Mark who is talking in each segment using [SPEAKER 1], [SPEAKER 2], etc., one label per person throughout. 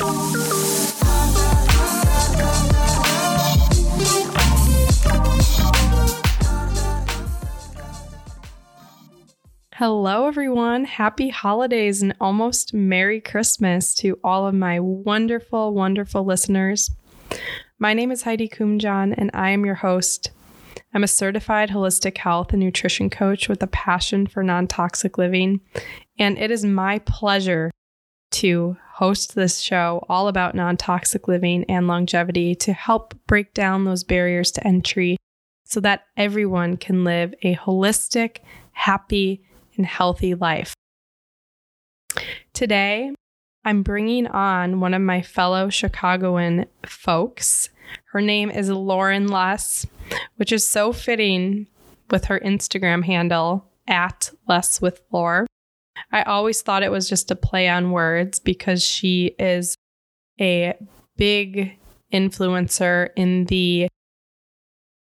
[SPEAKER 1] Hello, everyone. Happy holidays and almost Merry Christmas to all of my wonderful, wonderful listeners. My name is Heidi Kumjan, and I am your host. I'm a certified holistic health and nutrition coach with a passion for non toxic living, and it is my pleasure to host this show all about non toxic living and longevity to help break down those barriers to entry so that everyone can live a holistic, happy, and healthy life. Today, I'm bringing on one of my fellow Chicagoan folks. Her name is Lauren Less, which is so fitting with her Instagram handle at Less with Laur. I always thought it was just a play on words because she is a big influencer in the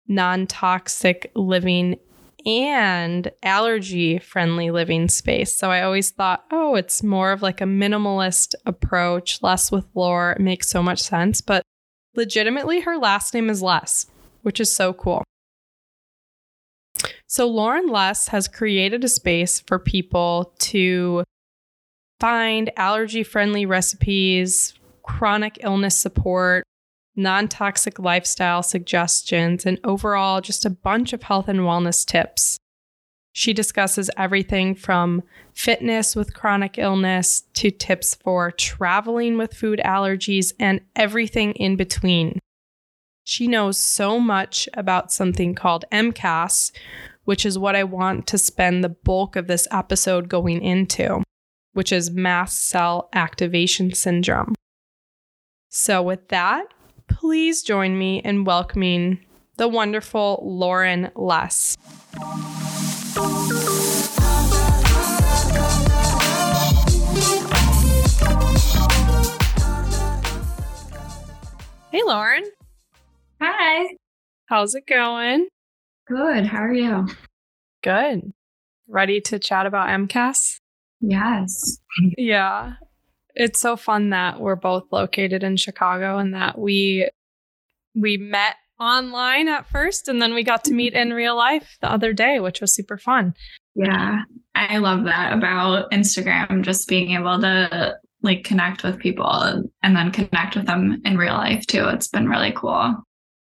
[SPEAKER 1] non toxic living and allergy friendly living space. So I always thought, oh, it's more of like a minimalist approach, less with Laur. It makes so much sense. But legitimately, her last name is Less, which is so cool. So Lauren Less has created a space for people to find allergy friendly recipes, chronic illness support, non toxic lifestyle suggestions, and overall just a bunch of health and wellness tips. She discusses everything from fitness with chronic illness to tips for traveling with food allergies and everything in between. She knows so much about something called MCAS, which is what I want to spend the bulk of this episode going into, which is mast cell activation syndrome. So, with that, please join me in welcoming the wonderful Lauren Less. Hey, Lauren.
[SPEAKER 2] Hi.
[SPEAKER 1] How's it going?
[SPEAKER 2] Good. How are you?
[SPEAKER 1] Good. Ready to chat about MCAS?
[SPEAKER 2] Yes.
[SPEAKER 1] Yeah it's so fun that we're both located in Chicago and that we we met online at first and then we got to meet in real life the other day, which was super fun.
[SPEAKER 2] Yeah. I love that about Instagram just being able to like connect with people and then connect with them in real life too. It's been really cool.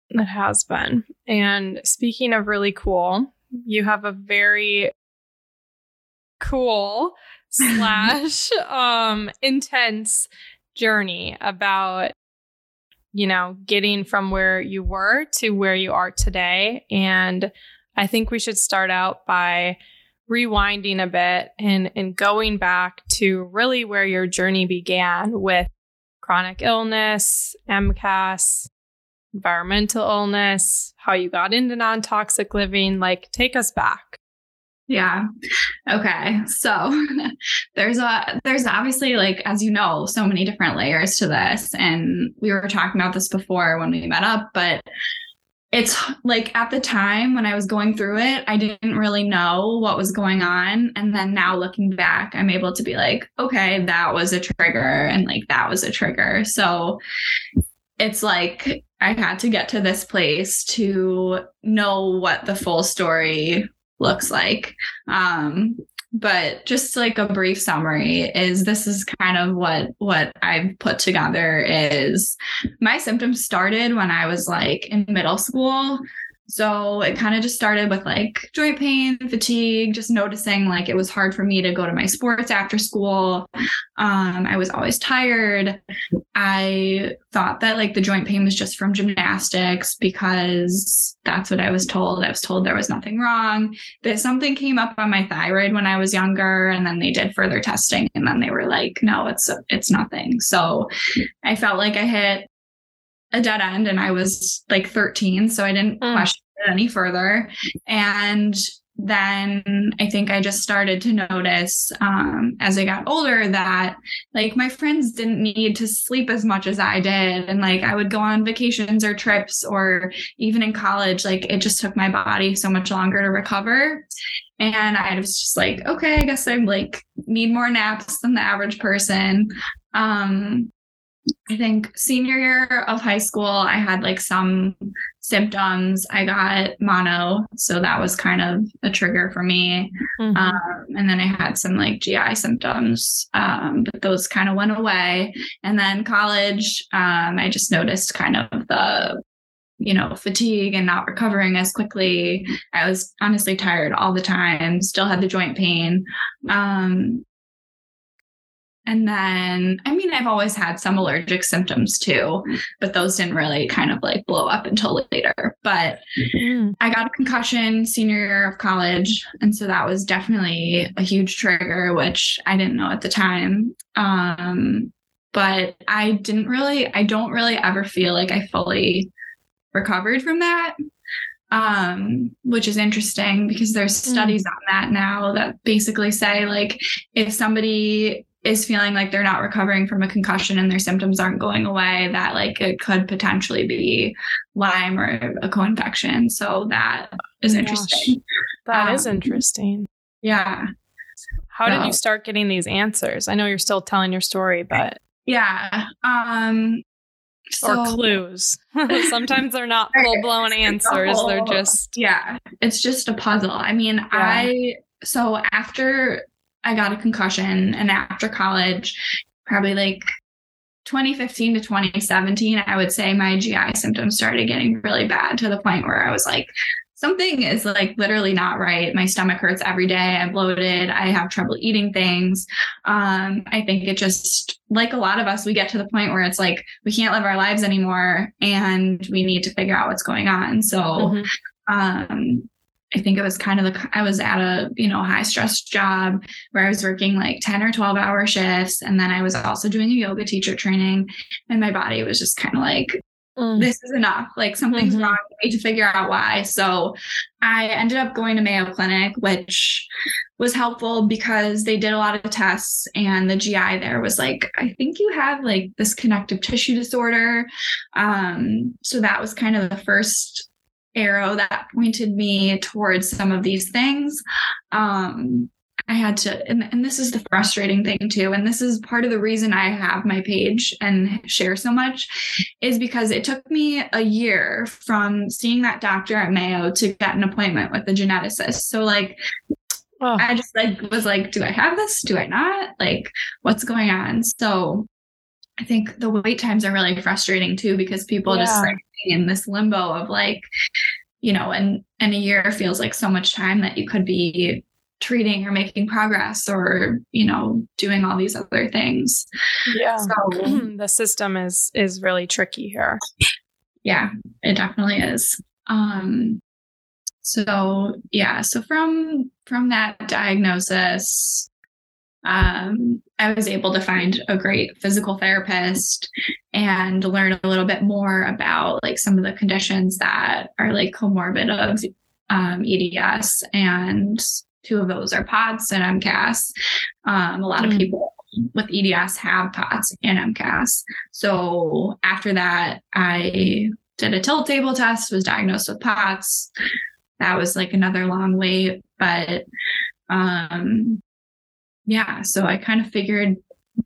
[SPEAKER 1] It has been. And speaking of really cool, you have a very cool slash um intense journey about you know getting from where you were to where you are today and i think we should start out by rewinding a bit and and going back to really where your journey began with chronic illness mcas environmental illness how you got into non-toxic living like take us back
[SPEAKER 2] yeah. Okay. So there's a there's obviously like as you know so many different layers to this and we were talking about this before when we met up but it's like at the time when I was going through it I didn't really know what was going on and then now looking back I'm able to be like okay that was a trigger and like that was a trigger. So it's like I had to get to this place to know what the full story looks like. Um, but just like a brief summary is this is kind of what what I've put together is my symptoms started when I was like in middle school so it kind of just started with like joint pain, fatigue, just noticing like it was hard for me to go to my sports after school. Um, I was always tired. I thought that like the joint pain was just from gymnastics because that's what I was told. I was told there was nothing wrong. That something came up on my thyroid when I was younger, and then they did further testing, and then they were like, "No, it's it's nothing." So I felt like I hit a dead end and I was like 13. So I didn't mm. question it any further. And then I think I just started to notice um, as I got older that like my friends didn't need to sleep as much as I did. And like I would go on vacations or trips, or even in college, like it just took my body so much longer to recover. And I was just like, okay, I guess I'm like need more naps than the average person. Um, I think senior year of high school, I had like some symptoms. I got mono, so that was kind of a trigger for me. Mm-hmm. Um, and then I had some like GI symptoms, um, but those kind of went away. And then college, um, I just noticed kind of the you know, fatigue and not recovering as quickly. I was honestly tired all the time, still had the joint pain. Um, and then, I mean, I've always had some allergic symptoms too, but those didn't really kind of like blow up until later. But mm-hmm. I got a concussion senior year of college. And so that was definitely a huge trigger, which I didn't know at the time. Um, but I didn't really, I don't really ever feel like I fully recovered from that um, which is interesting because there's hmm. studies mm. on that now that basically say like if somebody is feeling like they're not recovering from a concussion and their symptoms aren't going away, that like it could potentially be Lyme or a co-infection. So that is oh interesting. Gosh,
[SPEAKER 1] that um, is interesting.
[SPEAKER 2] Yeah.
[SPEAKER 1] How so, did you start getting these answers? I know you're still telling your story, but
[SPEAKER 2] yeah. Um
[SPEAKER 1] so, or clues. Sometimes they're not full blown answers. Whole, they're just
[SPEAKER 2] yeah, it's just a puzzle. I mean, yeah. I so after I got a concussion and after college, probably like 2015 to 2017, I would say my GI symptoms started getting really bad to the point where I was like, something is like literally not right. My stomach hurts every day. I'm bloated. I have trouble eating things. Um, I think it just, like a lot of us, we get to the point where it's like we can't live our lives anymore and we need to figure out what's going on. So, mm-hmm. um, I think it was kind of the I was at a you know high stress job where I was working like 10 or 12 hour shifts and then I was also doing a yoga teacher training and my body was just kind of like mm. this is enough. Like something's mm-hmm. wrong. I need to figure out why. So I ended up going to Mayo Clinic, which was helpful because they did a lot of tests and the GI there was like, I think you have like this connective tissue disorder. Um, so that was kind of the first arrow that pointed me towards some of these things. Um, I had to, and, and this is the frustrating thing too. And this is part of the reason I have my page and share so much is because it took me a year from seeing that doctor at Mayo to get an appointment with the geneticist. So, like, oh. I just like was like, do I have this? Do I not? Like, what's going on? So, I think the wait times are really frustrating too because people yeah. just like in this limbo of like, you know, and and a year feels like so much time that you could be treating or making progress or you know doing all these other things.
[SPEAKER 1] Yeah. So the system is is really tricky here.
[SPEAKER 2] Yeah it definitely is. Um so yeah so from from that diagnosis um i was able to find a great physical therapist and learn a little bit more about like some of the conditions that are like comorbid of um, eds and Two of those are POTS and MCAS. Um, a lot mm. of people with EDS have POTS and MCAS. So after that, I did a tilt table test, was diagnosed with POTS. That was like another long wait, but um, yeah, so I kind of figured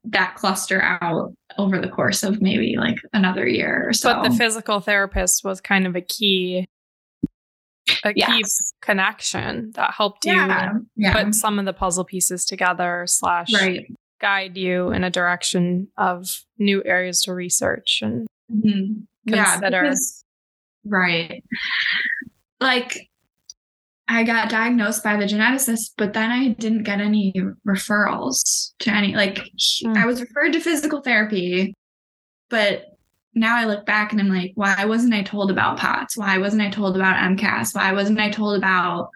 [SPEAKER 2] that cluster out over the course of maybe like another year or so.
[SPEAKER 1] But the physical therapist was kind of a key a yes. key connection that helped you yeah. Yeah. put some of the puzzle pieces together slash right. guide you in a direction of new areas to research and mm-hmm. consider.
[SPEAKER 2] Yeah, because, right. Like I got diagnosed by the geneticist, but then I didn't get any referrals to any like mm. I was referred to physical therapy, but now I look back and I'm like, why wasn't I told about POTS? Why wasn't I told about MCAS? Why wasn't I told about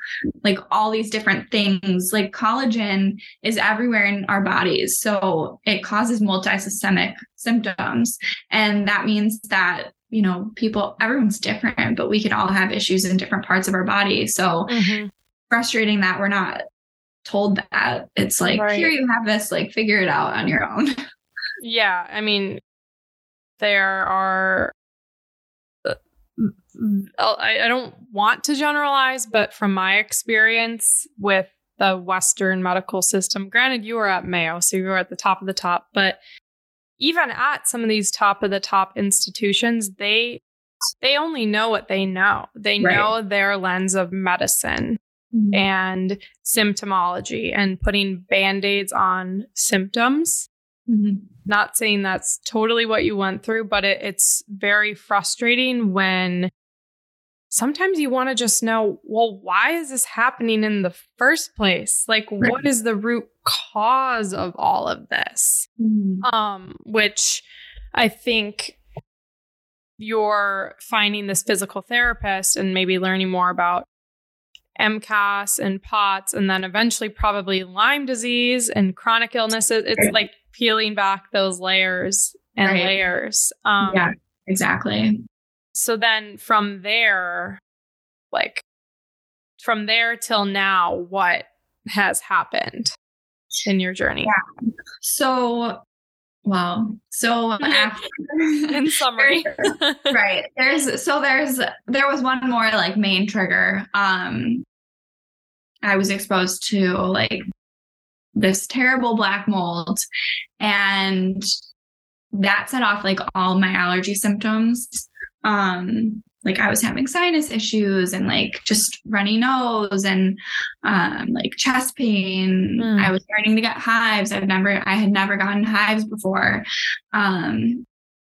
[SPEAKER 2] like all these different things? Like collagen is everywhere in our bodies. So it causes multisystemic symptoms. And that means that, you know, people, everyone's different, but we can all have issues in different parts of our body. So mm-hmm. frustrating that we're not told that. It's like, right. here you have this, like figure it out on your own.
[SPEAKER 1] Yeah. I mean, there are uh, I, don't want to generalize, but from my experience with the Western medical system, granted, you were at Mayo, so you were at the top of the top, but even at some of these top of the top institutions, they they only know what they know. They right. know their lens of medicine mm-hmm. and symptomology and putting band-aids on symptoms. Mm-hmm. Not saying that's totally what you went through, but it, it's very frustrating when sometimes you want to just know, well, why is this happening in the first place? Like, right. what is the root cause of all of this? Mm-hmm. Um, which I think you're finding this physical therapist and maybe learning more about MCAS and POTS, and then eventually probably Lyme disease and chronic illnesses. It's like peeling back those layers and right. layers.
[SPEAKER 2] Um, yeah, exactly.
[SPEAKER 1] So then from there, like from there till now, what has happened in your journey?
[SPEAKER 2] Yeah. So Wow. So after,
[SPEAKER 1] in summary,
[SPEAKER 2] right. There's so there's there was one more like main trigger. Um I was exposed to like this terrible black mold and that set off like all my allergy symptoms. Um like I was having sinus issues and like just runny nose and um, like chest pain. Mm. I was starting to get hives. I've never, I had never gotten hives before. Um,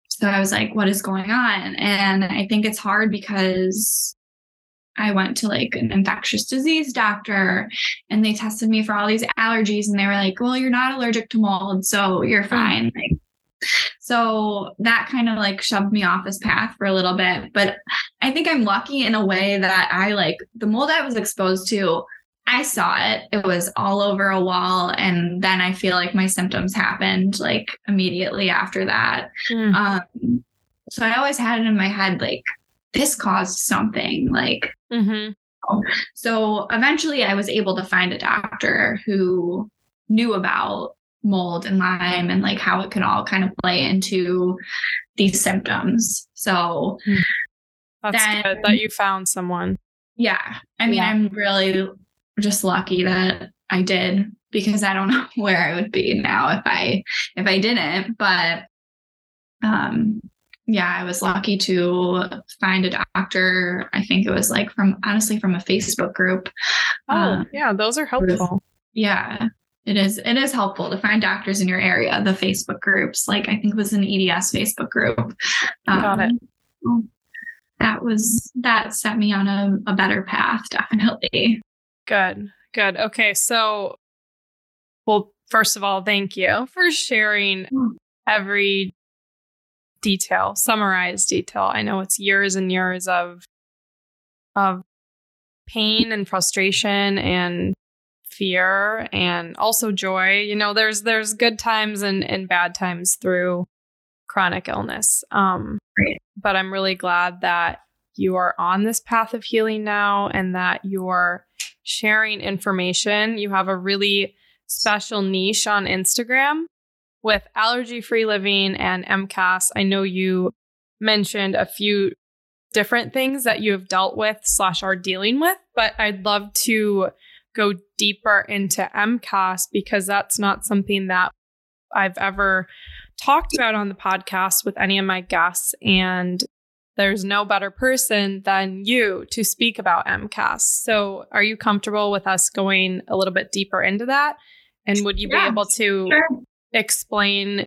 [SPEAKER 2] so I was like, what is going on? And I think it's hard because I went to like an infectious disease doctor and they tested me for all these allergies and they were like, well, you're not allergic to mold, so you're hmm. fine. Like, so that kind of like shoved me off this path for a little bit. But I think I'm lucky in a way that I like the mold I was exposed to. I saw it. It was all over a wall. And then I feel like my symptoms happened like immediately after that. Mm. Um, so I always had it in my head like, this caused something. Like, mm-hmm. so eventually I was able to find a doctor who knew about mold and Lyme and like how it can all kind of play into these symptoms. So
[SPEAKER 1] that's then, good that you found someone.
[SPEAKER 2] Yeah. I mean, yeah. I'm really just lucky that I did because I don't know where I would be now if I if I didn't. But um yeah, I was lucky to find a doctor. I think it was like from honestly from a Facebook group.
[SPEAKER 1] Oh, um, yeah, those are helpful.
[SPEAKER 2] Yeah it is it is helpful to find doctors in your area. The facebook groups like i think it was an eds facebook group.
[SPEAKER 1] Um, got it. Um,
[SPEAKER 2] that was that set me on a, a better path definitely.
[SPEAKER 1] Good good. Okay so well first of all thank you for sharing mm. every detail summarized detail. I know it's years and years of of pain and frustration and fear and also joy. You know, there's there's good times and, and bad times through chronic illness. Um, but I'm really glad that you are on this path of healing now and that you're sharing information. You have a really special niche on Instagram with allergy free living and MCAS. I know you mentioned a few different things that you have dealt with slash are dealing with, but I'd love to go deeper into MCAS because that's not something that I've ever talked about on the podcast with any of my guests. And there's no better person than you to speak about MCAS. So, are you comfortable with us going a little bit deeper into that? And would you yeah, be able to sure. explain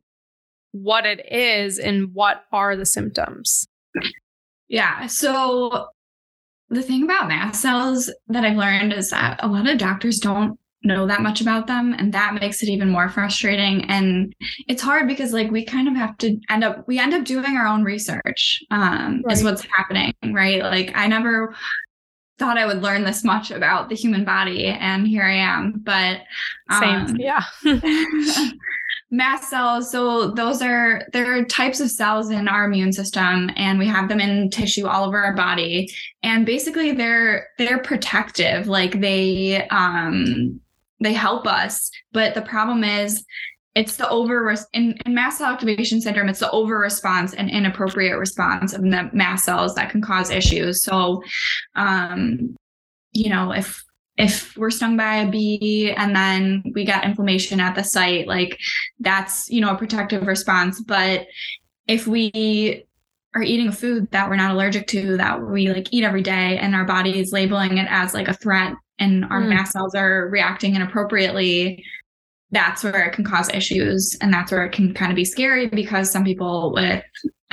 [SPEAKER 1] what it is and what are the symptoms?
[SPEAKER 2] Yeah. So, the thing about mast cells that I've learned is that a lot of doctors don't know that much about them and that makes it even more frustrating. And it's hard because like we kind of have to end up we end up doing our own research um right. is what's happening right? Like i never thought i would learn this much about the human body and here i am but
[SPEAKER 1] um, same yeah
[SPEAKER 2] mast cells. So those are there are types of cells in our immune system and we have them in tissue all over our body. And basically they're they're protective. Like they um they help us. But the problem is it's the over in, in mast cell activation syndrome it's the over response and inappropriate response of the mast cells that can cause issues. So um you know if if we're stung by a bee and then we get inflammation at the site, like that's, you know, a protective response. But if we are eating a food that we're not allergic to, that we like eat every day, and our body is labeling it as like a threat and our mm. mast cells are reacting inappropriately, that's where it can cause issues. And that's where it can kind of be scary because some people with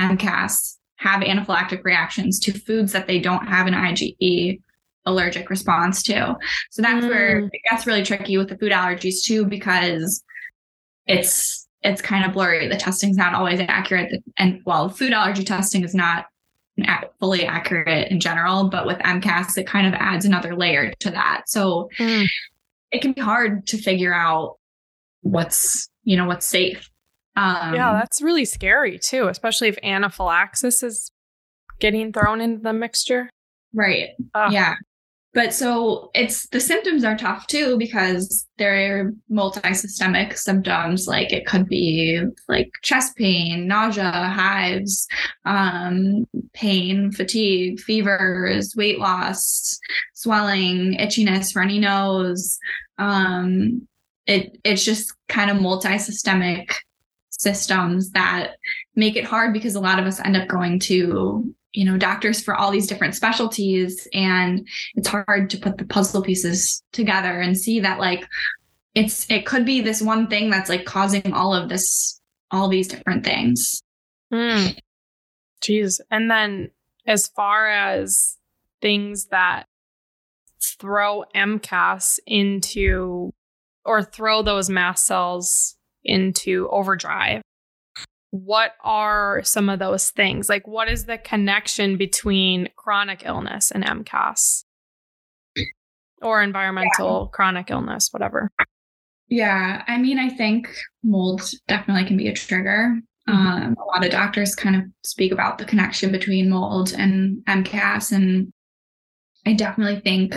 [SPEAKER 2] MCAS have anaphylactic reactions to foods that they don't have an IgE allergic response to. So that's mm. where it gets really tricky with the food allergies too, because it's it's kind of blurry. The testing's not always accurate. And well, food allergy testing is not fully accurate in general, but with MCAS, it kind of adds another layer to that. So mm. it can be hard to figure out what's, you know, what's safe.
[SPEAKER 1] Um, yeah, that's really scary too, especially if anaphylaxis is getting thrown into the mixture.
[SPEAKER 2] Right. Yeah. But so it's the symptoms are tough too because they're multi-systemic symptoms. Like it could be like chest pain, nausea, hives, um, pain, fatigue, fevers, weight loss, swelling, itchiness, runny nose. Um, it it's just kind of multi-systemic systems that make it hard because a lot of us end up going to you know doctors for all these different specialties and it's hard to put the puzzle pieces together and see that like it's it could be this one thing that's like causing all of this all these different things
[SPEAKER 1] mm. jeez and then as far as things that throw mcas into or throw those mast cells into overdrive what are some of those things? Like, what is the connection between chronic illness and MCAS or environmental yeah. chronic illness, whatever?
[SPEAKER 2] Yeah, I mean, I think mold definitely can be a trigger. Mm-hmm. Um, a lot of doctors kind of speak about the connection between mold and MCAS, and I definitely think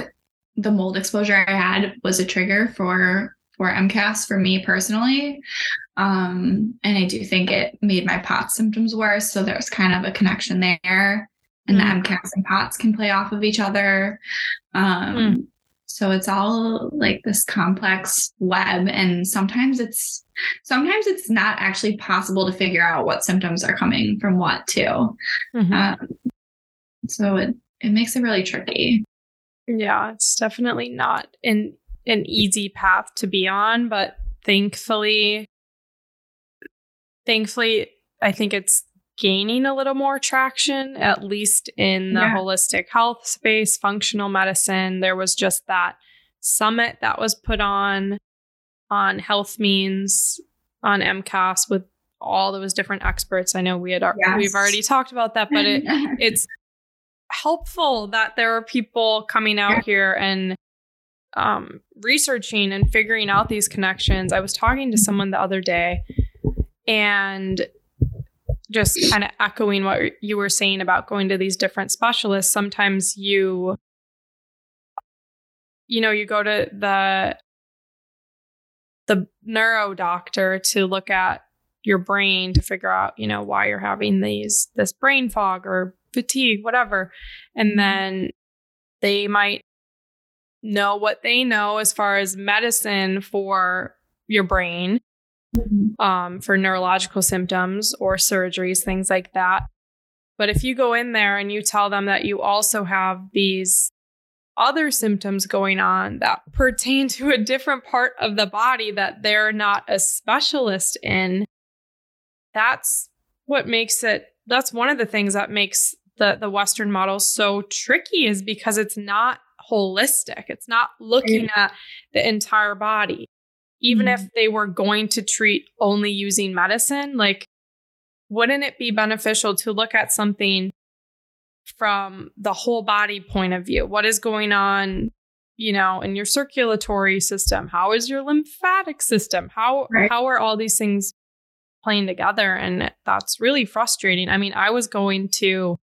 [SPEAKER 2] the mold exposure I had was a trigger for for MCAS for me personally. Um, and I do think it made my POTS symptoms worse. So there's kind of a connection there. And mm. the MCAS and POTS can play off of each other. Um, mm. So it's all like this complex web. And sometimes it's sometimes it's not actually possible to figure out what symptoms are coming from what too. Mm-hmm. Um, so it it makes it really tricky.
[SPEAKER 1] Yeah, it's definitely not an an easy path to be on, but thankfully thankfully, I think it's gaining a little more traction, at least in the yeah. holistic health space, functional medicine. There was just that summit that was put on on HealthMeans on MCAS with all those different experts. I know we had yes. we've already talked about that, but it it's helpful that there are people coming out yeah. here and um, researching and figuring out these connections. I was talking to someone the other day and just kind of echoing what you were saying about going to these different specialists sometimes you you know you go to the the neuro doctor to look at your brain to figure out you know why you're having these this brain fog or fatigue whatever and mm-hmm. then they might know what they know as far as medicine for your brain mm-hmm. um, for neurological symptoms or surgeries, things like that. But if you go in there and you tell them that you also have these other symptoms going on that pertain to a different part of the body that they're not a specialist in, that's what makes it, that's one of the things that makes the, the Western model so tricky is because it's not holistic. It's not looking at the entire body even mm-hmm. if they were going to treat only using medicine, like, wouldn't it be beneficial to look at something from the whole body point of view? What is going on, you know, in your circulatory system? How is your lymphatic system? How right. how are all these things playing together? And that's really frustrating. I mean, I was going to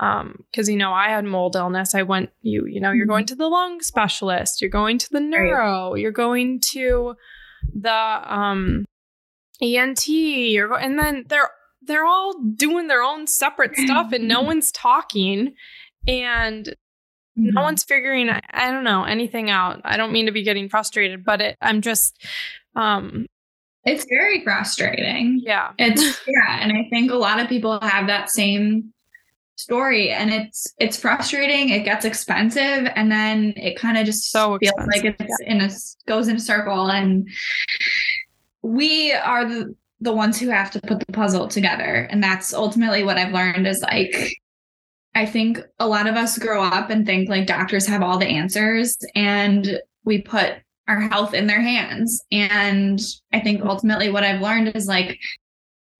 [SPEAKER 1] um because you know i had mold illness i went you you know you're going mm-hmm. to the lung specialist you're going to the neuro you're going to the um ent you're go- and then they're they're all doing their own separate stuff and no one's talking and mm-hmm. no one's figuring I don't know anything out. I don't mean to be getting frustrated, but it I'm just um
[SPEAKER 2] it's very frustrating.
[SPEAKER 1] Yeah.
[SPEAKER 2] It's yeah, and I think a lot of people have that same story and it's it's frustrating it gets expensive and then it kind of just
[SPEAKER 1] so
[SPEAKER 2] feels
[SPEAKER 1] expensive.
[SPEAKER 2] like it's in a goes in a circle and we are the the ones who have to put the puzzle together and that's ultimately what i've learned is like I think a lot of us grow up and think like doctors have all the answers and we put our health in their hands. And I think ultimately what I've learned is like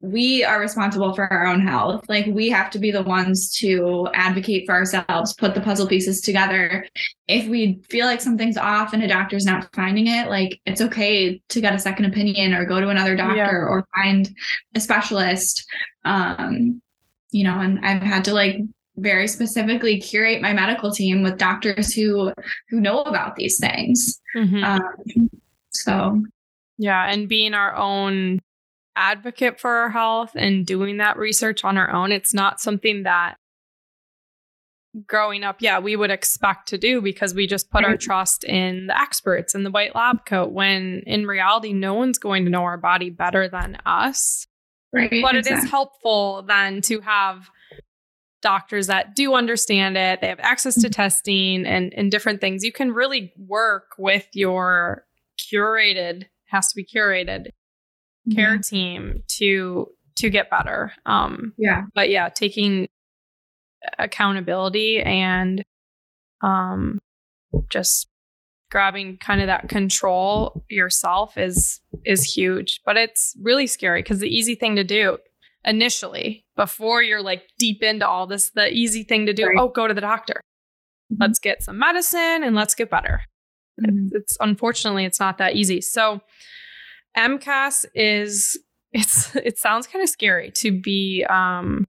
[SPEAKER 2] we are responsible for our own health. Like we have to be the ones to advocate for ourselves, put the puzzle pieces together. If we feel like something's off and a doctor's not finding it, like it's okay to get a second opinion or go to another doctor yeah. or find a specialist. Um, you know, and I've had to like very specifically curate my medical team with doctors who who know about these things mm-hmm. um, so
[SPEAKER 1] yeah and being our own advocate for our health and doing that research on our own it's not something that growing up yeah we would expect to do because we just put our trust in the experts in the white lab coat when in reality no one's going to know our body better than us
[SPEAKER 2] right
[SPEAKER 1] but exactly. it is helpful then to have doctors that do understand it. They have access to mm-hmm. testing and, and different things. You can really work with your curated, has to be curated care team to to get better. Um
[SPEAKER 2] yeah.
[SPEAKER 1] But yeah, taking accountability and um just grabbing kind of that control yourself is is huge but it's really scary because the easy thing to do initially before you're like deep into all this the easy thing to do right. oh go to the doctor mm-hmm. let's get some medicine and let's get better mm-hmm. it's, it's unfortunately it's not that easy so mcas is it's it sounds kind of scary to be um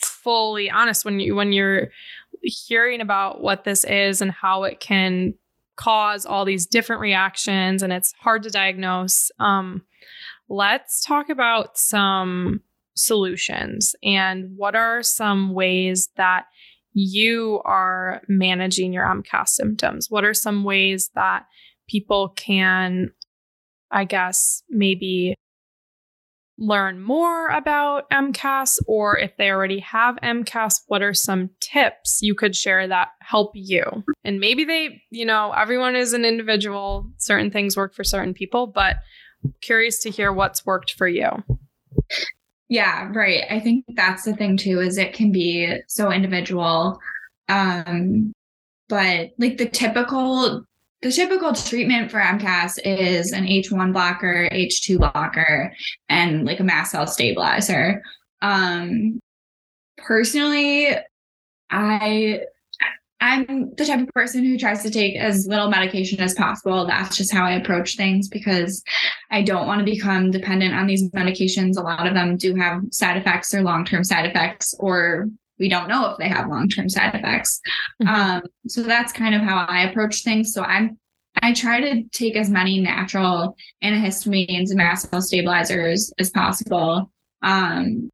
[SPEAKER 1] fully honest when you when you're hearing about what this is and how it can cause all these different reactions and it's hard to diagnose um let's talk about some solutions and what are some ways that you are managing your MCAS symptoms? What are some ways that people can, I guess, maybe learn more about MCAS? Or if they already have MCAS, what are some tips you could share that help you? And maybe they, you know, everyone is an individual, certain things work for certain people, but curious to hear what's worked for you.
[SPEAKER 2] Yeah, right. I think that's the thing too is it can be so individual. Um but like the typical the typical treatment for MCAS is an H1 blocker, H2 blocker, and like a mast cell stabilizer. Um personally, I I'm the type of person who tries to take as little medication as possible. That's just how I approach things because I don't want to become dependent on these medications. A lot of them do have side effects or long term side effects, or we don't know if they have long term side effects. Mm-hmm. Um, so that's kind of how I approach things. So I'm I try to take as many natural antihistamines and mast cell stabilizers as possible. Um,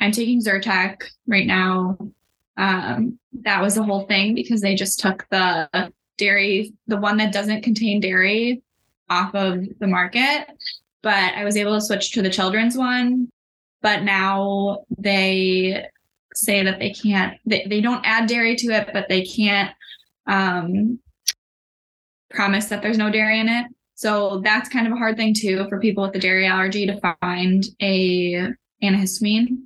[SPEAKER 2] I'm taking Zyrtec right now um, that was the whole thing because they just took the dairy, the one that doesn't contain dairy, off of the market. But I was able to switch to the children's one. But now they say that they can't, they, they don't add dairy to it, but they can't um, promise that there's no dairy in it. So that's kind of a hard thing too for people with a dairy allergy to find a antihistamine.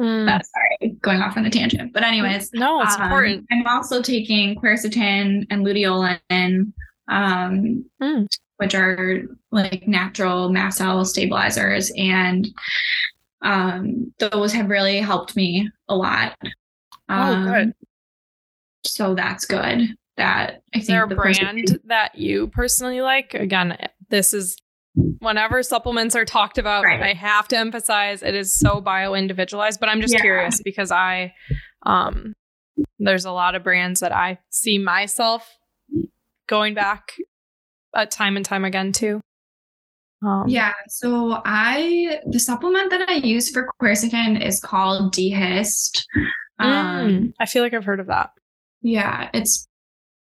[SPEAKER 2] Mm. That's sorry, going off on a tangent. But anyways,
[SPEAKER 1] no, it's um, important.
[SPEAKER 2] I'm also taking quercetin and luteolin, um, mm. which are like natural mast cell stabilizers, and um, those have really helped me a lot.
[SPEAKER 1] Um, oh, good.
[SPEAKER 2] So that's good. That
[SPEAKER 1] I is think there a the brand that you personally like? Again, this is whenever supplements are talked about, right. I have to emphasize it is so bio individualized. But I'm just yeah. curious because I, um, there's a lot of brands that I see myself going back uh, time and time again to.
[SPEAKER 2] Um, yeah. So I, the supplement that I use for quercetin is called D-Hist.
[SPEAKER 1] Um, mm, I feel like I've heard of that.
[SPEAKER 2] Yeah, it's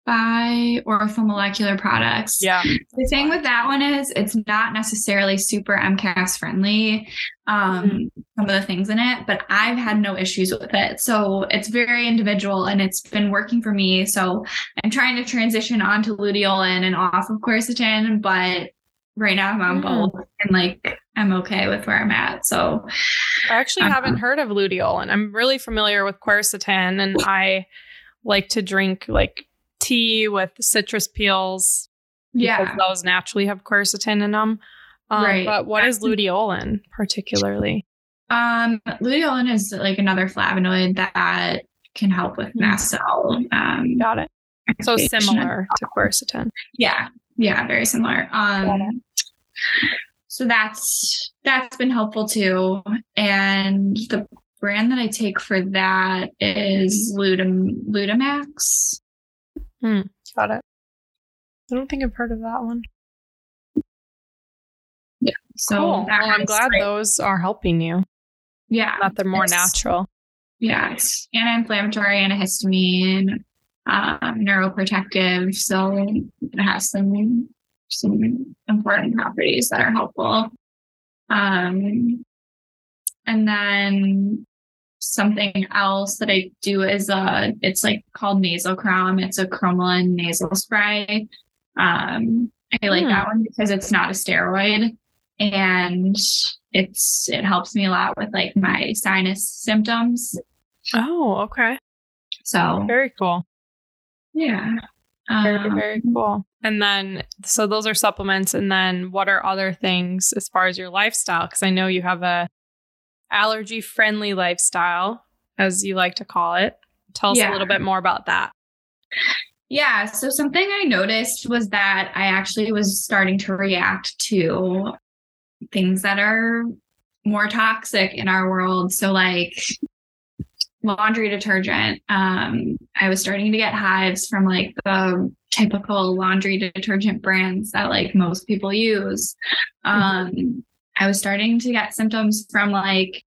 [SPEAKER 2] by Ortho Molecular Products.
[SPEAKER 1] Yeah.
[SPEAKER 2] The thing with that one is it's not necessarily super MCAS friendly, um,
[SPEAKER 1] Mhm.
[SPEAKER 2] some of the things in it, but I've had no issues with it. So it's very individual and it's been working for me. So I'm trying to transition onto luteolin and off of quercetin, but right now I'm on
[SPEAKER 1] Mm.
[SPEAKER 2] both and like I'm okay with where I'm at. So
[SPEAKER 1] I actually
[SPEAKER 2] Uh-huh.
[SPEAKER 1] haven't heard of luteolin. I'm really familiar with quercetin, and I like to drink like tea with citrus peels.
[SPEAKER 2] yeah.
[SPEAKER 1] because those naturally have quercetin in them. Um,
[SPEAKER 2] Right.
[SPEAKER 1] But what is luteolin particularly?
[SPEAKER 2] Um, luteolin is like another flavonoid that can help with
[SPEAKER 1] Hmm.
[SPEAKER 2] mast cell. Um,
[SPEAKER 1] Got it. So similar to quercetin.
[SPEAKER 2] Yeah, yeah, very similar. Um, so that's that's been helpful too. And the brand that I take for that is Lutam Lutamax.
[SPEAKER 1] Got it. I don't think I've heard of that one. Yeah.
[SPEAKER 2] So
[SPEAKER 1] cool. Well, I'm glad
[SPEAKER 2] like-
[SPEAKER 1] those are helping you.
[SPEAKER 2] Yeah,
[SPEAKER 1] That they're more
[SPEAKER 2] It's-
[SPEAKER 1] natural.
[SPEAKER 2] Yes. anti-inflammatory, antihistamine, um, neuroprotective. So it has some some important properties that are helpful. Um, and then something else that I do is uh it's like called NasalCrom. It's a cromolyn nasal spray. Um, I like
[SPEAKER 1] Hmm.
[SPEAKER 2] that one because it's not a steroid and it's it helps me a lot with like my sinus symptoms.
[SPEAKER 1] Oh, okay.
[SPEAKER 2] So
[SPEAKER 1] Very cool.
[SPEAKER 2] Yeah.
[SPEAKER 1] Very,
[SPEAKER 2] Um,
[SPEAKER 1] very cool. And then, so those are supplements. And then, what are other things as far as your lifestyle? Because I know you have a allergy friendly lifestyle, as you like to call it. Tell us
[SPEAKER 2] Yeah.
[SPEAKER 1] a little bit more about that.
[SPEAKER 2] Yeah. So something I noticed was that I actually was starting to react to things that are more toxic in our world. So like laundry detergent. Um, I was starting to get hives from like the typical laundry detergent brands that like most people use. Um, I was starting to get symptoms from like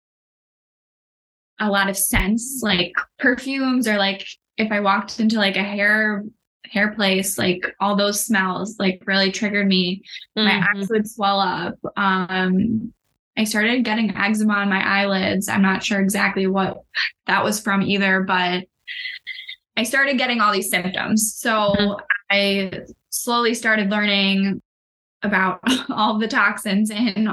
[SPEAKER 2] a lot of scents, like perfumes, or like if I walked into like a hair hair place, like all those smells like really triggered me. My
[SPEAKER 1] Mhm.
[SPEAKER 2] eyes would swell up. Um, I started getting eczema on my eyelids. I'm not sure exactly what that was from either, but I started getting all these symptoms. So
[SPEAKER 1] Mhm.
[SPEAKER 2] I slowly started learning about all the toxins in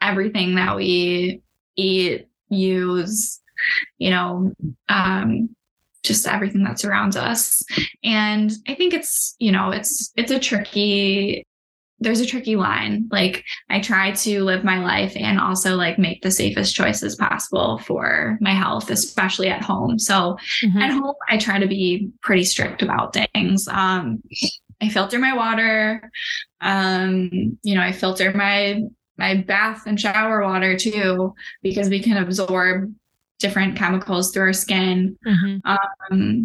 [SPEAKER 2] everything that we eat, use, you know, um, just everything that surrounds us. And I think it's, you know, it's it's a tricky there's a tricky line. Like I try to live my life and also like make the safest choices possible for my health, especially at home. So
[SPEAKER 1] Mhm.
[SPEAKER 2] at home i try to be pretty strict about things um i filter my water um you know i filter my my bath and shower water too because we can absorb different chemicals through our skin
[SPEAKER 1] Mhm.
[SPEAKER 2] um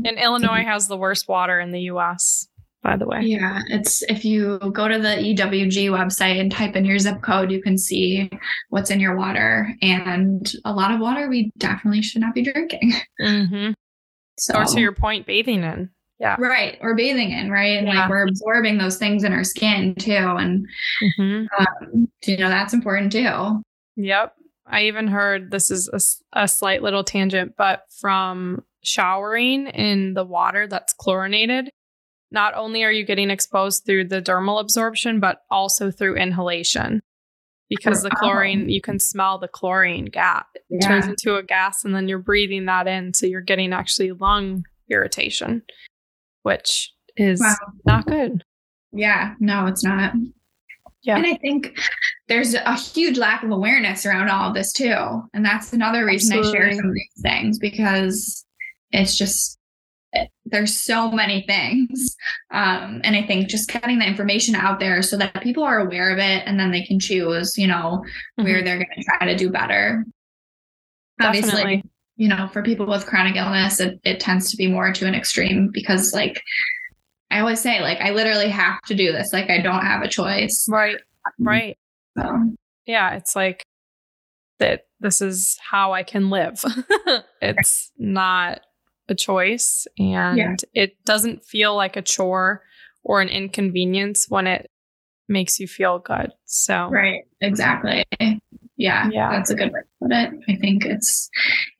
[SPEAKER 1] And Illinois has the worst water in the US, by the way.
[SPEAKER 2] yeah it's if you go to the ewg website and type in your zip code you can see what's in your water and a lot of water we definitely should not be drinking
[SPEAKER 1] hmm
[SPEAKER 2] so
[SPEAKER 1] Or to your point, bathing in. Yeah.
[SPEAKER 2] right or bathing in right and
[SPEAKER 1] Yeah.
[SPEAKER 2] like we're absorbing those things in our skin too and
[SPEAKER 1] hmm
[SPEAKER 2] um, you know that's important too
[SPEAKER 1] Yep. I even heard this is a slight little tangent, but from showering in the water that's chlorinated, not only are you getting exposed through the dermal absorption, but also through inhalation. Because the chlorine, you can smell the chlorine gas. It turns into a gas, and then you're breathing that in. So you're getting actually lung irritation, which is
[SPEAKER 2] Wow.
[SPEAKER 1] not good.
[SPEAKER 2] yeah no it's not
[SPEAKER 1] Yeah.
[SPEAKER 2] and i think there's a huge lack of awareness around all of this too and that's another reason i share some of these things because it's just there's so many things. Um, and i think just getting the information out there so that people are aware of it and then they can choose you know where they're going to try to do better. Obviously you know for people with chronic illness it, it tends to be more to an extreme because like i always say like i literally have to do this. Like i don't have a choice.
[SPEAKER 1] Right. Right.
[SPEAKER 2] so.
[SPEAKER 1] Yeah, it's like that this is how I can live. it's not a choice and
[SPEAKER 2] Yeah.
[SPEAKER 1] it doesn't feel like a chore or an inconvenience when it makes you feel good. So,
[SPEAKER 2] Right. Exactly. Yeah.
[SPEAKER 1] Yeah.
[SPEAKER 2] That's a good way to put it. I think it's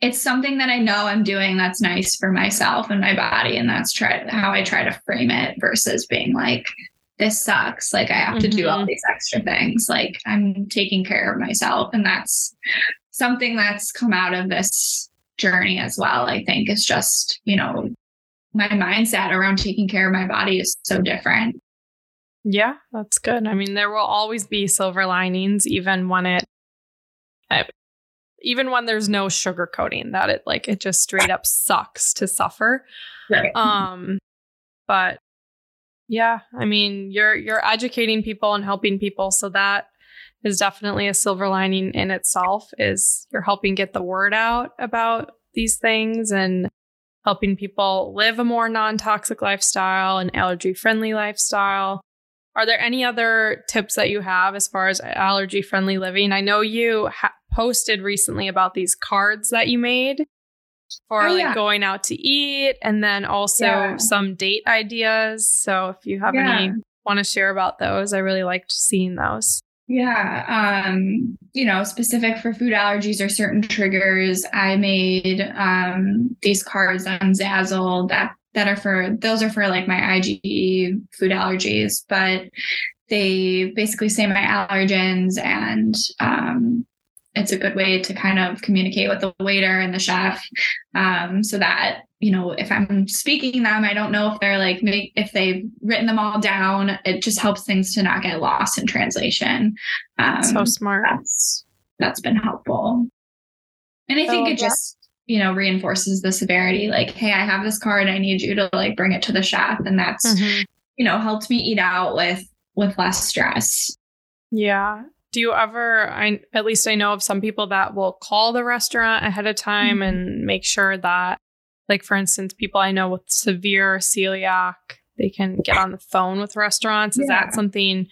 [SPEAKER 2] it's something that I know I'm doing that's nice for myself and my body. And that's try how I try to frame it versus being like, this sucks. Like I have to do all
[SPEAKER 1] Mhm.
[SPEAKER 2] these extra things. Like I'm taking care of myself. And that's something that's come out of this journey as well. I think is just, you know, my mindset around taking care of my body is so different.
[SPEAKER 1] yeah, that's good. I mean, there will always be silver linings, even when it, even when there's no sugarcoating that it like it just straight up sucks to suffer.
[SPEAKER 2] Right.
[SPEAKER 1] Um, but yeah, I mean, you're you're educating people and helping people, so that is definitely a silver lining in itself. Is you're helping get the word out about these things and helping people live a more non-toxic lifestyle and allergy-friendly lifestyle. Are there any other tips that you have as far as allergy-friendly living? I know you ha- posted recently about these cards that you made for
[SPEAKER 2] Oh,
[SPEAKER 1] like
[SPEAKER 2] yeah.
[SPEAKER 1] going out to eat and then also
[SPEAKER 2] Yeah.
[SPEAKER 1] some date ideas. So if you have
[SPEAKER 2] Yeah.
[SPEAKER 1] any want to share about those, I really liked seeing those.
[SPEAKER 2] Yeah, um, you know, specific for food allergies or certain triggers, I made um, these cards on Zazzle that that are for those are for like my IgE food allergies, but they basically say my allergens and um, it's a good way to kind of communicate with the waiter and the chef um, so that you know if i'm speaking them i don't know if they're like make if they've written them all down it just helps things to not get lost in translation um,
[SPEAKER 1] so smart.
[SPEAKER 2] that's that's been helpful and i think it
[SPEAKER 1] that-
[SPEAKER 2] just you know reinforces the severity like hey i have this card i need you to like bring it to the chef and that's
[SPEAKER 1] Mhm.
[SPEAKER 2] you know helped me eat out with with less stress
[SPEAKER 1] Yeah. Do you ever I at least I know of some people that will call the restaurant ahead of time
[SPEAKER 2] Mhm.
[SPEAKER 1] and make sure that like for instance people I know with severe celiac they can get on the phone with restaurants. Is
[SPEAKER 2] Yeah.
[SPEAKER 1] that something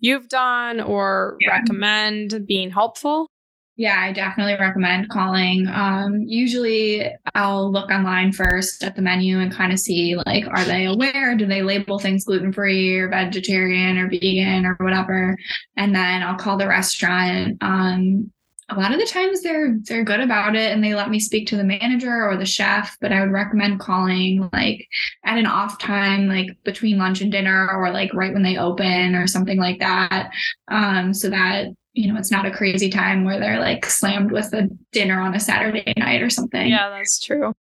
[SPEAKER 1] you've done or
[SPEAKER 2] Yeah.
[SPEAKER 1] recommend being helpful?
[SPEAKER 2] Yeah, I definitely recommend calling. Um, usually I'll look online first at the menu and kind of see like, are they aware? Do they label things gluten free or vegetarian or vegan or whatever? And then I'll call the restaurant. Um, a lot of the times they're they're good about it and they let me speak to the manager or the chef, but I would recommend calling like at an off time, like between lunch and dinner or like right when they open or something like that. Um, so that you know, it's not a crazy time where they're like slammed with a dinner on a Saturday night or something.
[SPEAKER 1] Yeah, that's true.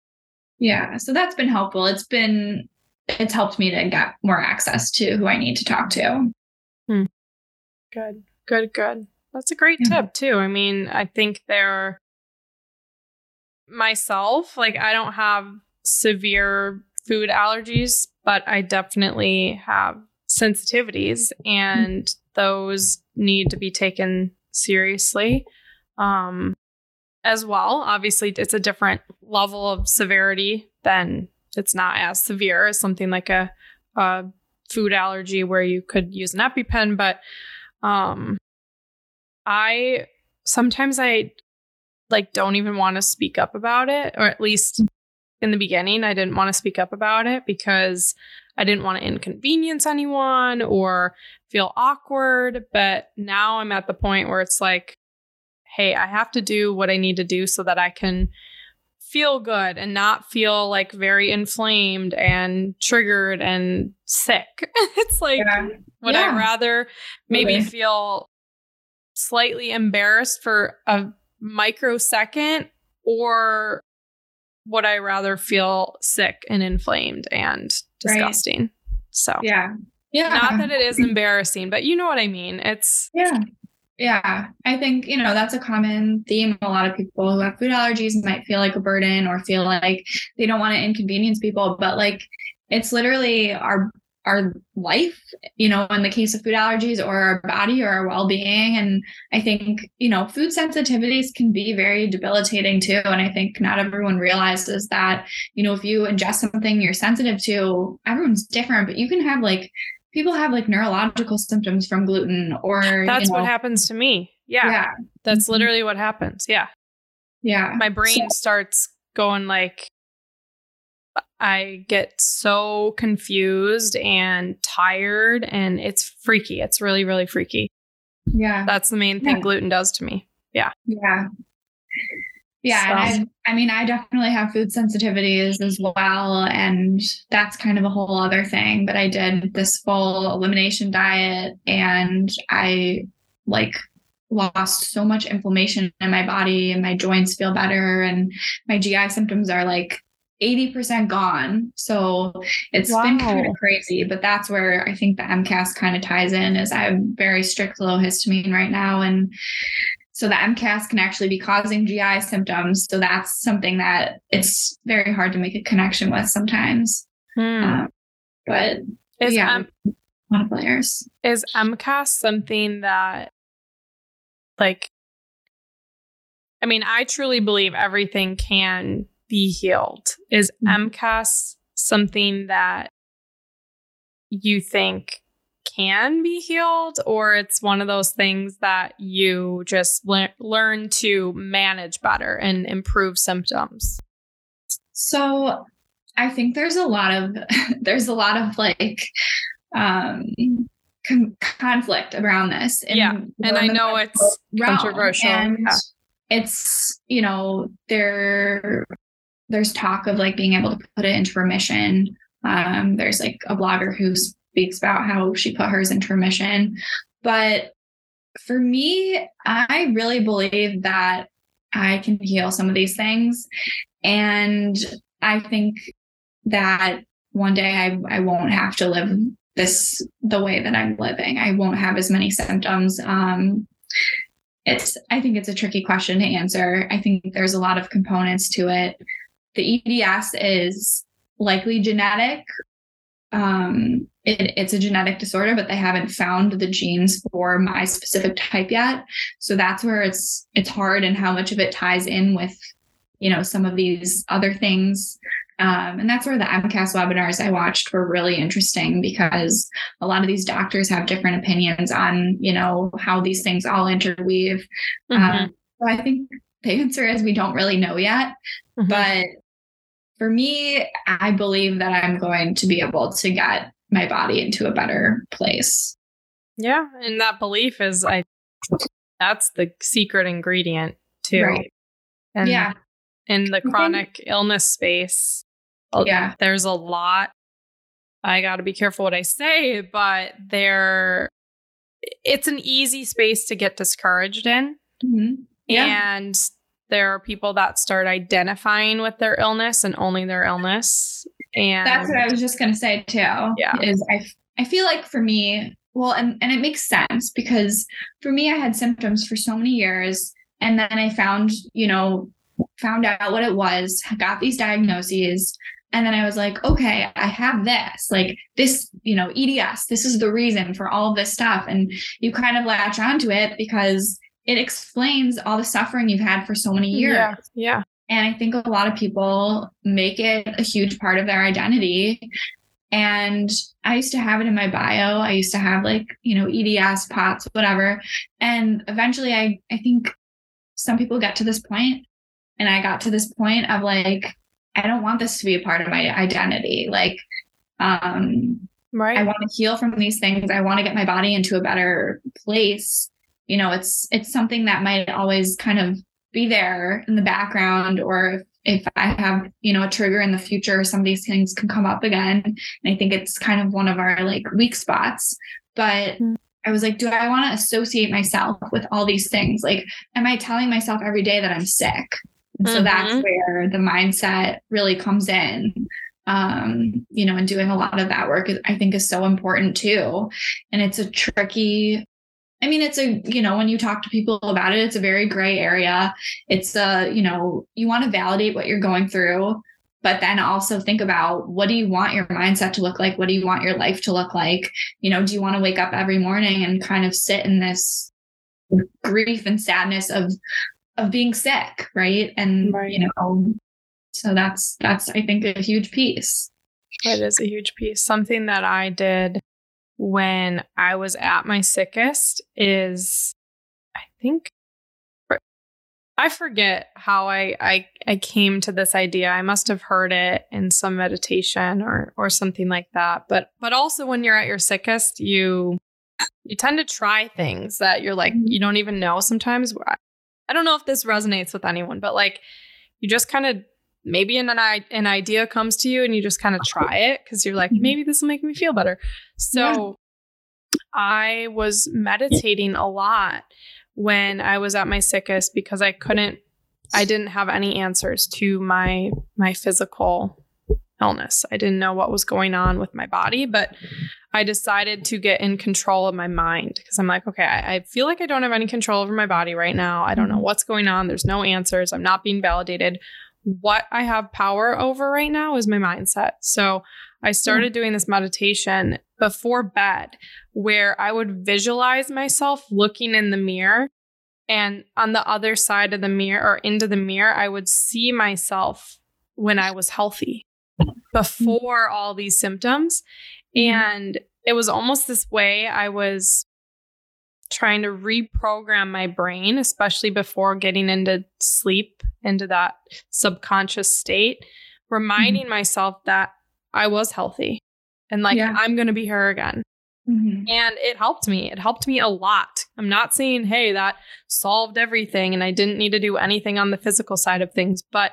[SPEAKER 2] Yeah. So that's been helpful. It's been, it's helped me to get more access to who I need to talk to.
[SPEAKER 1] Good. Good, good. That's a great
[SPEAKER 2] Yeah.
[SPEAKER 1] tip too. I mean, I think they're myself, like I don't have severe food allergies, but I definitely have sensitivities and those need to be taken seriously. Um as well, obviously it's a different level of severity than it's not as severe as something like a, a food allergy where you could use an EpiPen, but um I sometimes I like don't even want to speak up about it or at least in the beginning I didn't want to speak up about it because I didn't want to inconvenience anyone or feel awkward, but now I'm at the point where it's like hey, I have to do what I need to do so that I can feel good and not feel like very inflamed and triggered and sick. it's like
[SPEAKER 2] Yeah.
[SPEAKER 1] would I rather maybe
[SPEAKER 2] Totally.
[SPEAKER 1] feel slightly embarrassed for a microsecond or would I rather feel sick and inflamed and
[SPEAKER 2] Right.
[SPEAKER 1] disgusting? So,
[SPEAKER 2] Yeah. Yeah.
[SPEAKER 1] not that it is embarrassing, but you know what I mean. It's
[SPEAKER 2] Yeah. Yeah. I think, you know, that's a common theme. A lot of people who have food allergies might feel like a burden or feel like they don't want to inconvenience people, but like it's literally our our life, you know, in the case of food allergies or our body or our well-being. And I think, you know, food sensitivities can be very debilitating too. And I think not everyone realizes that, you know, if you ingest something you're sensitive to, everyone's different, but you can have like people have like neurological symptoms from gluten or
[SPEAKER 1] that's
[SPEAKER 2] you know,
[SPEAKER 1] what happens to me. Yeah.
[SPEAKER 2] yeah
[SPEAKER 1] That's
[SPEAKER 2] Mhm.
[SPEAKER 1] literally what happens. Yeah.
[SPEAKER 2] yeah
[SPEAKER 1] My brain starts going like I get so confused and tired, and it's freaky. It's really, really freaky.
[SPEAKER 2] Yeah.
[SPEAKER 1] That's the main thing
[SPEAKER 2] Yeah.
[SPEAKER 1] gluten does to me. Yeah.
[SPEAKER 2] Yeah. Yeah. And I, I mean, I definitely have food sensitivities as well. And that's kind of a whole other thing. But I did this full elimination diet and I like lost so much inflammation in my body and my joints feel better and my GI symptoms are like 80% gone. So it's been kind of crazy, but that's where I think the MCAS kind of ties in is I have very strict low histamine right now. And so the MCAS can actually be causing GI symptoms. So that's something that it's very hard to make a connection with sometimes.
[SPEAKER 1] Hmm.
[SPEAKER 2] Um, but
[SPEAKER 1] is,
[SPEAKER 2] yeah.
[SPEAKER 1] M-
[SPEAKER 2] a lot of layers.
[SPEAKER 1] is MCAS something that, like, I mean, I truly believe everything can be healed. Is. MCAS something that you think can be healed, or it's one of those things that you just le- learn to manage better and improve symptoms?
[SPEAKER 2] So I think there's a lot of there's a lot of like um con- conflict around this. in
[SPEAKER 1] Yeah, And I know it's controversial.
[SPEAKER 2] And
[SPEAKER 1] Yeah.
[SPEAKER 2] it's you know there there's talk of like being able to put it into remission. Um, there's like a blogger who speaks about how she put hers into remission, but for me, I really believe that I can heal some of these things, and I think that one day I I won't have to live this the way that I'm living. I won't have as many symptoms. Um, it's I think it's a tricky question to answer. I think there's a lot of components to it. The EDS is likely genetic. Um, it, it's a genetic disorder, but they haven't found the genes for my specific type yet. So that's where it's it's hard and how much of it ties in with, you know, some of these other things. Um, and that's where the MCAS webinars I watched were really interesting because a lot of these doctors have different opinions on, you know, how these things all interweave.
[SPEAKER 1] Mhm.
[SPEAKER 2] Um, so I think the answer is we don't really know yet.
[SPEAKER 1] Mhm.
[SPEAKER 2] But for me, I believe that I'm going to be able to get my body into a better place.
[SPEAKER 1] Yeah, and that belief is I that's the secret ingredient too.
[SPEAKER 2] Right.
[SPEAKER 1] And
[SPEAKER 2] yeah.
[SPEAKER 1] in the chronic illness space, uh,
[SPEAKER 2] Yeah.
[SPEAKER 1] there's a lot I got to be careful what I say, but there it's an easy space to get discouraged in.
[SPEAKER 2] Mhm. Yeah.
[SPEAKER 1] And there are people that start identifying with their illness and only their illness. And
[SPEAKER 2] That's what I was just going to say too.
[SPEAKER 1] Yeah.
[SPEAKER 2] Is I, I feel like for me, well, and, and it makes sense because for me, I had symptoms for so many years. And then I found, you know, found out what it was, got these diagnoses. And then I was like, okay, I have this, like this, you know, EDS, this is the reason for all of this stuff. And you kind of latch onto it because it explains all the suffering you've had for so many years.
[SPEAKER 1] Yeah. Yeah.
[SPEAKER 2] And I think a lot of people make it a huge part of their identity. And I used to have it in my bio. I used to have like, you know, EDS, POTS, whatever. And eventually I I think some people get to this point and I got to this point of like, I don't want this to be a part of my identity. Like, um,
[SPEAKER 1] Right.
[SPEAKER 2] I want to heal from these things. I want to get my body into a better place. You know, it's it's something that might always kind of be there in the background or if, if I have, you know, a trigger in the future, some of these things can come up again. And I think it's kind of one of our like weak spots. But
[SPEAKER 1] Mm.
[SPEAKER 2] I was like, do I want to associate myself with all these things? Like, am I telling myself every day that I'm sick? And so that's
[SPEAKER 1] Mhm.
[SPEAKER 2] where the mindset really comes in um, you know, and doing a lot of that work is, I think is so important too. And it's a tricky, I mean, it's a, you know, when you talk to people about it, it's a very gray area. It's a, you know, you want to validate what you're going through, but then also think about what do you want your mindset to look like? What do you want your life to look like? You know, do you want to wake up every morning and kind of sit in this grief and sadness of, of being sick, right? And,
[SPEAKER 1] Right.
[SPEAKER 2] you know, so that's that's I think a huge piece.
[SPEAKER 1] It is a huge piece. Something that I did when I was at my sickest is, I think, I forget how I, I I came to this idea. I must have heard it in some meditation or or something like that. But but also when you're at your sickest, you you tend to try things that you're like mm-hmm. you don't even know sometimes. I don't know if this resonates with anyone, but like you just kind of maybe an an idea comes to you and you just kind of try it because you're like mm-hmm. maybe this will make me feel better. So yeah. I was meditating a lot when I was at my sickest because I couldn't I didn't have any answers to my my physical illness. I didn't know what was going on with my body, but I decided to get in control of my mind because I'm like, okay, I, I, feel like I don't have any control over my body right now. I don't know mm-hmm. what's going on. There's no answers. I'm not being validated. What I have power over right now is my mindset. So I started doing this meditation before bed where I would visualize myself looking in the mirror. And on the other side of the mirror or into the mirror, I would see myself when I was healthy before all these symptoms. Mm-hmm. And it was almost this way I was trying to reprogram my brain, especially before getting into sleep, into that subconscious state, reminding mm-hmm. myself that I was healthy and like yeah. I'm going to be here again. Mm-hmm. And it helped me. It helped me a lot. I'm not saying, hey, that solved everything and I didn't need to do anything on the physical side of things, but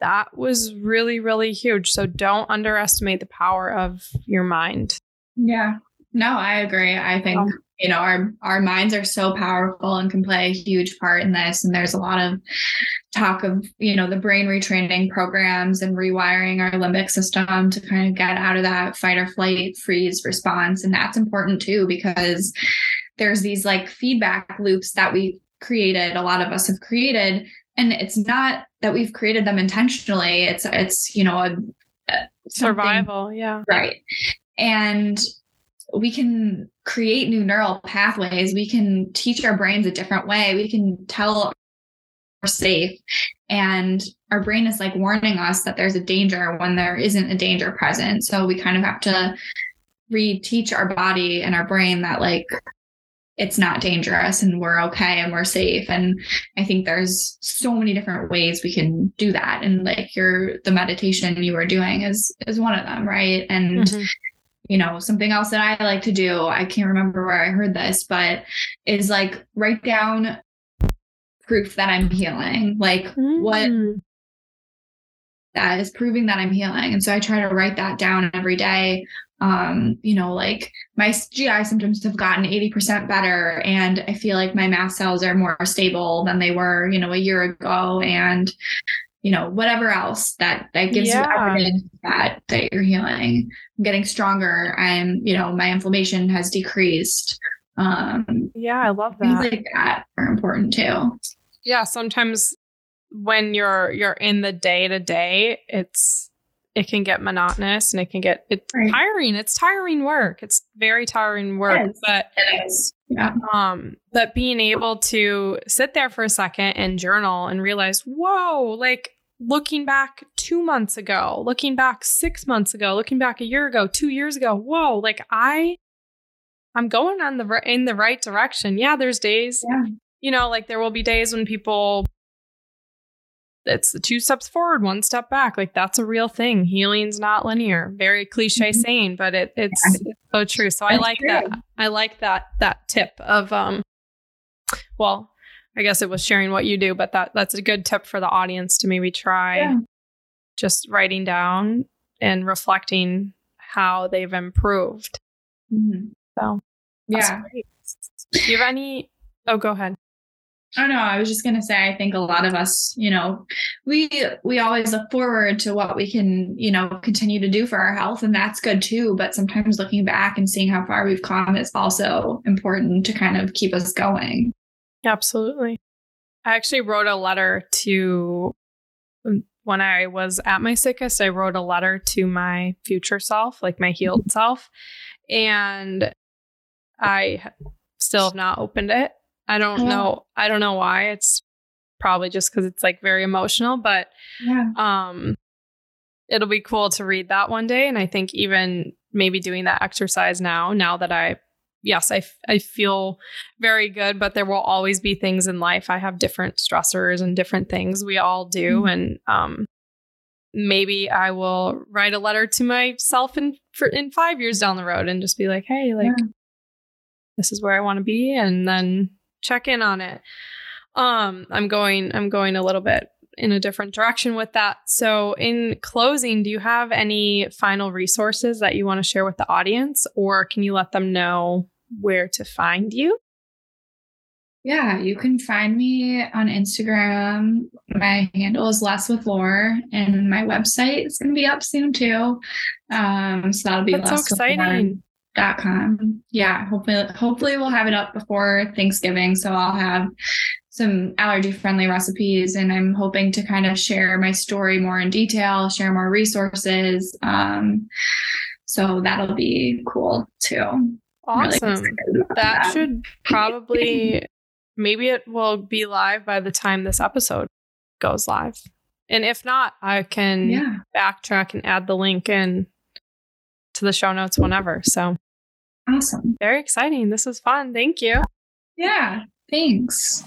[SPEAKER 1] that was really, really huge. So don't underestimate the power of your mind.
[SPEAKER 2] Yeah. No, I agree. I think, oh. you know, our our minds are so powerful and can play a huge part in this. And there's a lot of talk of, you know, the brain retraining programs and rewiring our limbic system to kind of get out of that fight or flight freeze response. And that's important too, because there's these like feedback loops that we created, a lot of us have created and it's not that we've created them intentionally it's it's you know a,
[SPEAKER 1] a survival yeah
[SPEAKER 2] right and we can create new neural pathways. We can teach our brains a different way. We can tell we're safe. And our brain is like warning us that there's a danger when there isn't a danger present. So we kind of have to reteach our body and our brain that like it's not dangerous and we're okay and we're safe. And i think there's so many different ways we can do that. And like your the meditation you were doing is is one of them right? And mm-hmm. You know something else that i like to do i can't remember where i heard this but is like write down proof that i'm healing like mm-hmm. what mm. that is proving that i'm healing and so i try to write that down every day um, you know, like my GI symptoms have gotten 80% better and I feel like my mast cells are more stable than they were, you know, a year ago and you know, whatever else that that gives yeah. you evidence that that you're healing. I'm getting stronger. I'm, you know, my inflammation has decreased. Um
[SPEAKER 1] yeah, I love that.
[SPEAKER 2] Things like that are important too.
[SPEAKER 1] Yeah, sometimes when you're you're in the day to day, it's it can get monotonous and it can get it's right. tiring. It's tiring work. It's very tiring work. But
[SPEAKER 2] it is. Yeah.
[SPEAKER 1] Um, but being able to sit there for a second and journal and realize, whoa, like looking back two months ago, looking back six months ago, looking back a year ago, two years ago, whoa, like I I'm going on the in the right direction. Yeah, there's days, yeah. you know, like there will be days when people it's the two steps forward, one step back. Like that's a real thing. Healing's not linear. Very cliche mm-hmm. saying, but it, it's, yeah. it's, so true. So that's I like true. that. I like that that tip of um. Well, I guess it was sharing what you do, but that that's a good tip for the audience to maybe try yeah. just writing down and reflecting how they've improved.
[SPEAKER 2] Mm-hmm.
[SPEAKER 1] So
[SPEAKER 2] yeah.
[SPEAKER 1] Do you have any? Oh, go ahead.
[SPEAKER 2] I don't know. I was just gonna say, I think a lot of us, you know, we we always look forward to what we can, you know, continue to do for our health, and that's good too. But sometimes looking back and seeing how far we've come is also important to kind of keep us going.
[SPEAKER 1] Absolutely. I actually wrote a letter to um, when I was at my sickest. I wrote a letter to my future self, like my healed self, and I still have not opened it. I don't yeah. know. I don't know why. It's probably just because it's like very emotional, but
[SPEAKER 2] yeah.
[SPEAKER 1] um, it'll be cool to read that one day. And I think even maybe doing that exercise now, now that I yes, I, I feel very good, but there will always be things in life. I have different stressors and different things. We all do. Mm-hmm. And um, maybe I will write a letter to myself in for, in five years down the road and just be like, hey, like yeah. this is where I want to be, and then check in on it. Um, I'm going. I'm going a little bit in a different direction with that. So, in closing, do you have any final resources that you want to share with the audience, or can you let them know where to find you?
[SPEAKER 2] Yeah, you can find me on Instagram. My handle is less with Laur, and my website is going to be up soon too. Um, so that'll be
[SPEAKER 1] That's less so exciting.
[SPEAKER 2] Dot com. Yeah, hopefully, hopefully we'll have it up before Thanksgiving. So I'll have some allergy friendly recipes, and I'm hoping to kind of share my story more in detail, share more resources. Um, so that'll be cool too.
[SPEAKER 1] Awesome. Really that, that should probably maybe it will be live by the time this episode goes live. And if not, I can yeah. backtrack and add the link in to the show notes whenever. So
[SPEAKER 2] awesome.
[SPEAKER 1] Very exciting. This was fun. Thank you.
[SPEAKER 2] Yeah. Thanks.